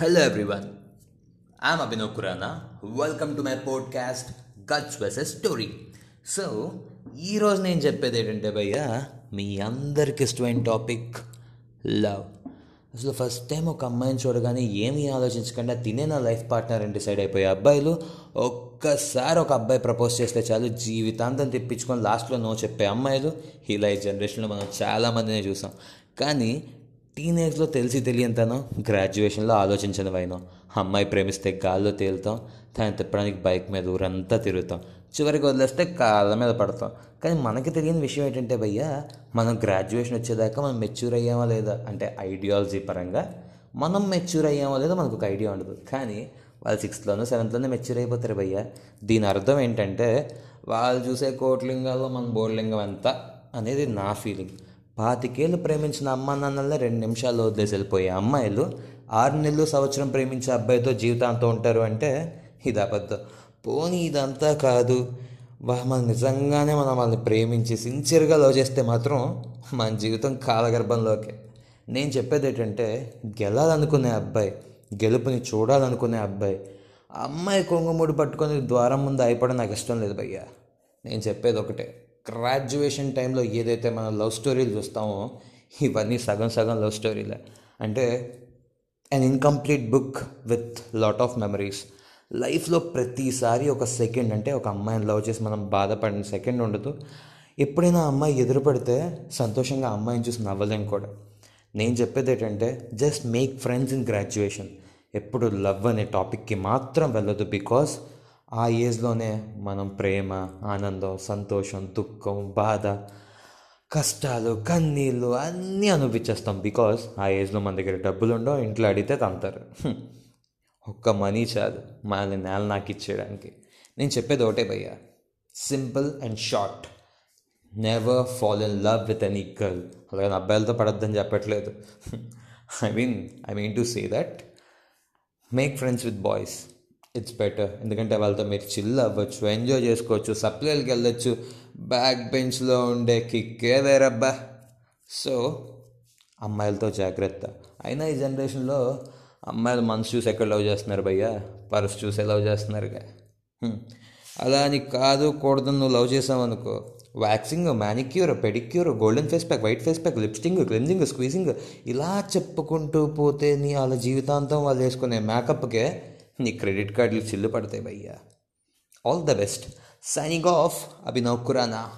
Hello everyone I'm Abhinav Khurana welcome to my podcast Guts versus story so ఈరోజు నేను చెప్పేది ఏంటంటే భయ్య మీ అందరికి ఇష్టమైన టాపిక్ లవ్ అసలు ఫస్ట్ టైం ఒక అమ్మాయిని చూడగానే ఏమీ ఆలోచించకుండా తినే నా లైఫ్ పార్ట్నర్ అని డిసైడ్ అయిపోయే అబ్బాయిలు ఒక్కసారి ఒక అబ్బాయి ప్రపోజ్ చేస్తే చాలు జీవితాంతం తెప్పించుకొని లాస్ట్లో నో చెప్పే అమ్మాయిలు. ఇలా ఈ జనరేషన్లో మనం చాలామందినే చూసాం. కానీ టీనేజ్లో తెలిసి తెలియంతనో గ్రాడ్యుయేషన్లో ఆలోచించనివైనా అమ్మాయి ప్రేమిస్తే గాల్లో తేలుతాం తను తిప్పడానికి బైక్ మీద ఊరంతా తిరుగుతాం. చివరికి వదిలేస్తే కాళ్ళ మీద పడతాం. కానీ మనకి తెలియని విషయం ఏంటంటే భయ్యా మనం గ్రాడ్యుయేషన్ వచ్చేదాకా మనం మెచ్యూర్ అయ్యామా లేదా? అంటే ఐడియాలజీ పరంగా మనం మెచ్యూర్ అయ్యామో లేదో మనకు ఒక ఐడియా ఉండదు. కానీ వాళ్ళు సిక్స్త్లోనూ సెవెంత్లోనే మెచ్యూర్ అయిపోతారు భయ్యా. దీని అర్థం ఏంటంటే వాళ్ళు చూసే కోట్లింగాల్లో మన బోర్లింగం ఎంత అనేది నా ఫీలింగ్ పాతికేళ్ళు ప్రేమించిన అమ్మ నాన్నల్ని రెండు నిమిషాల్లో వదిలేసి వెళ్ళిపోయే అమ్మాయిలు ఆరు నెలలు సంవత్సరం ప్రేమించే అబ్బాయితో జీవితాంతం ఉంటారు అంటే ఇది అబద్ధం. పోనీ ఇదంతా కాదు. వా మనం నిజంగానే మనం వాళ్ళని ప్రేమించి సిన్సియర్గా లవ్ చేస్తే మాత్రం మన జీవితం కాలగర్భంలోకే. నేను చెప్పేది ఏంటంటే గెలాలనుకునే అబ్బాయి గెలుపుని చూడాలనుకునే అబ్బాయి అమ్మాయి కొంగుముడి పట్టుకొని ద్వారం ముందు అయిపోవడం నాకు ఇష్టం లేదు భయ్యా. నేను చెప్పేది ఒకటే. గ్రాడ్యుయేషన్ టైంలో ఏదైతే మనం లవ్ స్టోరీలు చూస్తామో ఇవన్నీ సగం సగం లవ్ స్టోరీలే అంటే an incomplete book with lot of memories లైఫ్లో ప్రతిసారి ఒక సెకండ్ అంటే ఒక అమ్మాయిని లవ్ చేసి మనం బాధపడిన సెకండ్ ఉండదు. ఎప్పుడైనా అమ్మాయి ఎదురుపడితే సంతోషంగా అమ్మాయిని చూసి నవ్వలేం కూడా. నేను చెప్పేది ఏంటంటే just make friends in graduation ఎప్పుడు లవ్ అనే టాపిక్కి మాత్రం వెళ్ళదు బికాస్ ఆ ఏజ్లోనే మనం ప్రేమ ఆనందం సంతోషం దుఃఖం బాధ కష్టాలు కన్నీళ్ళు అన్నీ అనుభవించేస్తాం బికాస్ ఆ ఏజ్లో మన దగ్గర డబ్బులు ఉండవు ఇంట్లో అడిగితే తంతారు. ఒక్క మనీ చాలు మనల్ని నేల నాకు ఇచ్చేయడానికి నేను చెప్పేది ఒకటే భయ్యా. Simple and short never fall in love with any girl అలాగే అబ్బాయిలతో పడద్దని చెప్పట్లేదు. I mean I mean to say that make friends with boys it's better ఎందుకంటే వాళ్ళతో మీరు చిల్ అవ్వచ్చు ఎంజాయ్ చేసుకోవచ్చు సప్లైలకి వెళ్ళొచ్చు. బ్యాక్ బెంచ్లో ఉండే కిక్కే వేరబ్బా. సో అమ్మాయిలతో జాగ్రత్త. అయినా ఈ జనరేషన్లో అమ్మాయిలు మనసు చూసి ఎక్కడ లవ్ చేస్తున్నారు భయ్యా? పర్స్ చూసే లవ్ చేస్తున్నారుగా. అలా అని కాదు కూడదు నువ్వు లవ్ చేసావు అనుకో. Waxing manicure pedicure golden face pack white face pack lipstick cleansing squeezing ఇలా చెప్పుకుంటూ పోతే నీ వాళ్ళ జీవితాంతం వాళ్ళు వేసుకునే మేకప్కే నీ క్రెడిట్ కార్డులు చిల్లు పడతాయి భయ్యా. All the best signing off Abhinav Khurana